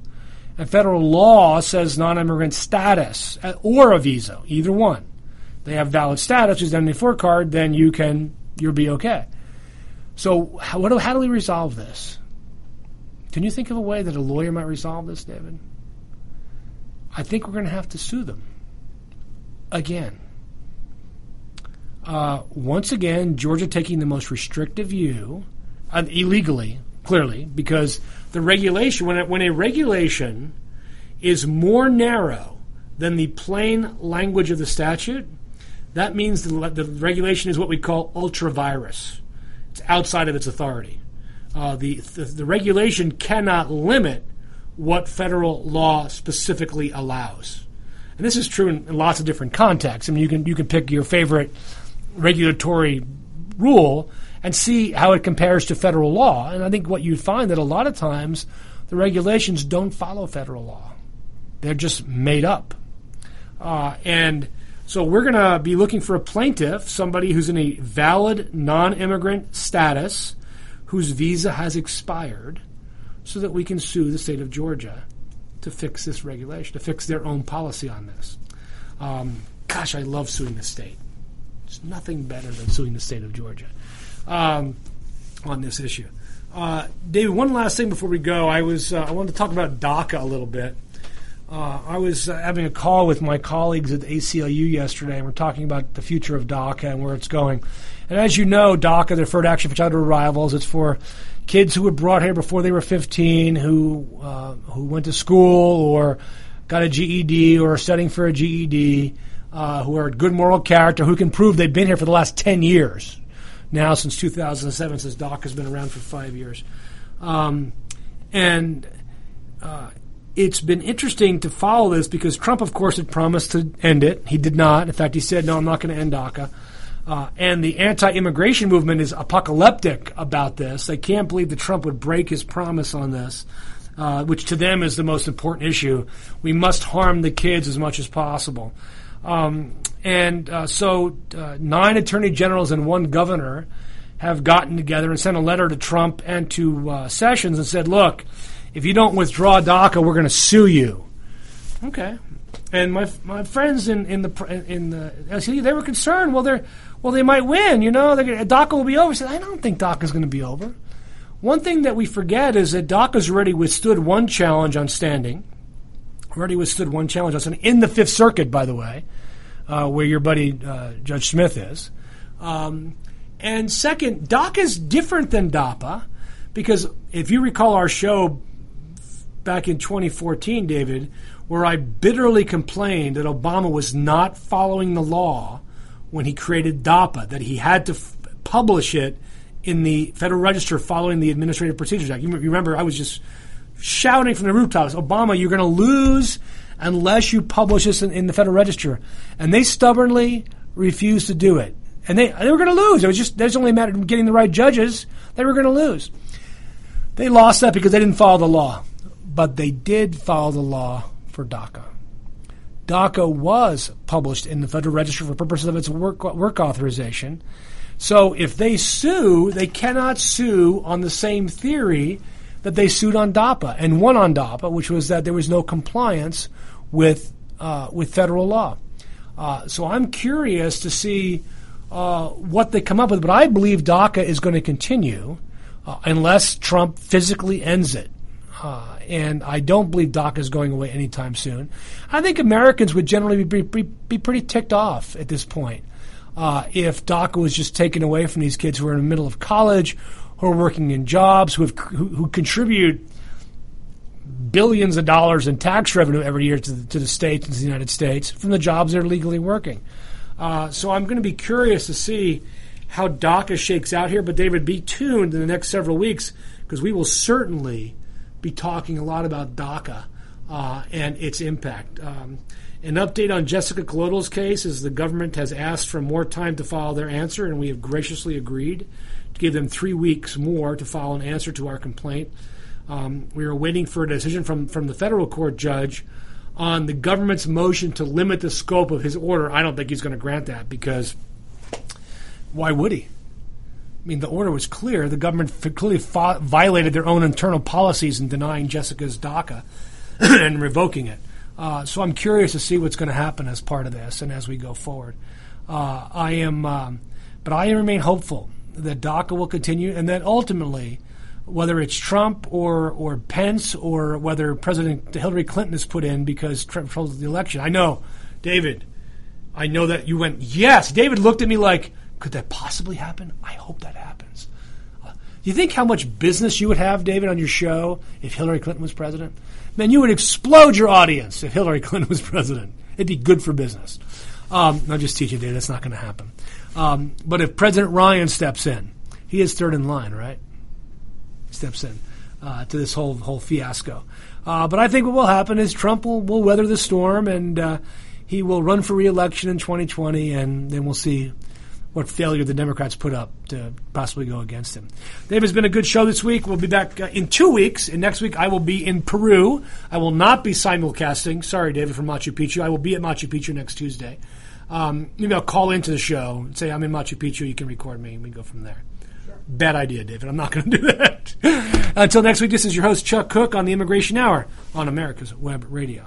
and federal law says non immigrant status uh, or a visa, either one. They have valid status, is an identity card, then you can, you'll be okay. So, how, what, how do we resolve this? Can you think of a way that a lawyer might resolve this, David? I think we're going to have to sue them again. Uh, once again, Georgia taking the most restrictive view, uh, illegally, clearly, because the regulation, when, it, when a regulation is more narrow than the plain language of the statute, that means the, the regulation is what we call ultra vires. It's outside of its authority. Uh, the, the, the regulation cannot limit what federal law specifically allows. And this is true in, in lots of different contexts. I mean, you can you can pick your favorite regulatory rule and see how it compares to federal law. And I think what you'd find that a lot of times the regulations don't follow federal law; they're just made up. Uh, and so we're going to be looking for a plaintiff, somebody who's in a valid non-immigrant status, whose visa has expired, so that we can sue the state of Georgia to fix this regulation, to fix their own policy on this. Um, gosh, I love suing the state. There's nothing better than suing the state of Georgia um, on this issue. Uh, David, one last thing before we go. I was uh, I wanted to talk about DACA a little bit. Uh, I was uh, having a call with my colleagues at the ACLU yesterday, and we're talking about the future of DACA and where it's going. And as you know, DACA, the Deferred Action for Childhood Arrivals, it's for kids who were brought here before they were 15, who uh, who went to school or got a GED or are studying for a GED, uh, who are good moral character, who can prove they've been here for the last 10 years. Now, since 2007, since DACA has been around for five years. Um, and uh, it's been interesting to follow this because Trump, of course, had promised to end it. He did not. In fact, he said, no, I'm not going to end DACA. Uh, and the anti-immigration movement is apocalyptic about this. They can't believe that Trump would break his promise on this, uh, which to them is the most important issue. We must harm the kids as much as possible. Um, and uh, so, uh, nine attorney generals and one governor have gotten together and sent a letter to Trump and to uh, Sessions and said, "Look, if you don't withdraw DACA, we're going to sue you." Okay. And my my friends in in the in the SCU, they were concerned. Well, they're well, they might win. You know, DACA will be over. I said, I don't think DACA is going to be over. One thing that we forget is that DACA's already withstood one challenge on standing. Already withstood one challenge on standing in the Fifth Circuit, by the way, uh, where your buddy uh, Judge Smith is. Um, and second, DACA is different than DAPA because if you recall our show back in 2014, David, where I bitterly complained that Obama was not following the law when he created DAPA, that he had to f- publish it in the Federal Register following the Administrative Procedures Act. You remember I was just shouting from the rooftops, Obama, you're going to lose unless you publish this in, in, the Federal Register. And they stubbornly refused to do it. And they, they were going to lose. It was just, there's only a matter of getting the right judges. They were going to lose. They lost that because they didn't follow the law. But they did follow the law for DACA. DACA was published in the Federal Register for purposes of its work, work authorization. So if they sue, they cannot sue on the same theory that they sued on DAPA and won on DAPA, which was that there was no compliance with uh, with federal law. Uh, so I'm curious to see uh, what they come up with, but I believe DACA is going to continue uh, unless Trump physically ends it. Uh, and I don't believe DACA is going away anytime soon. I think Americans would generally be, be, be pretty ticked off at this point. uh, if DACA was just taken away from these kids who are in the middle of college, who are working in jobs, who, have, who, who contribute billions of dollars in tax revenue every year to the, to the states and the United States from the jobs they're legally working. Uh, so I'm going to be curious to see how DACA shakes out here. But David, be tuned in the next several weeks because we will certainly be talking a lot about DACA uh, and its impact. Um, an update on Jessica Colotl's case is the government has asked for more time to file their answer, and we have graciously agreed to give them three weeks more to file an answer to our complaint. Um, we are waiting for a decision from, from the federal court judge on the government's motion to limit the scope of his order. I don't think he's going to grant that because why would he? I mean, the order was clear. The government clearly violated their own internal policies in denying Jessica's DACA and revoking it. Uh, so I'm curious to see what's going to happen as part of this and as we go forward. Uh, I am, um, but I remain hopeful that DACA will continue and that ultimately, whether it's Trump or or Pence or whether President Hillary Clinton is put in because Trump controls the election. I know, David. I know that you went yes. David looked at me like, could that possibly happen? I hope that happens. Uh, you think how much business you would have, David, on your show if Hillary Clinton was president? Man, you would explode your audience if Hillary Clinton was president. It'd be good for business. Um, I'm just teaching, David. That's not going to happen. Um, but if President Ryan steps in, he is third in line, right? Steps in uh, to this whole whole fiasco. Uh, but I think what will happen is Trump will, will weather the storm and uh, he will run for reelection in 2020, and then we'll see what failure the Democrats put up to possibly go against him. Dave, has been a good show this week. We'll be back uh, in two weeks, and next week I will be in Peru. I will not be simulcasting. Sorry, David, from Machu Picchu. I will be at Machu Picchu next Tuesday. Um, maybe I'll call into the show and say I'm in Machu Picchu. You can record me, and we go from there. Sure. Bad idea, David. I'm not going to do that. Until next week, this is your host Chuck Kuck on the Immigration Hour on America's Web Radio.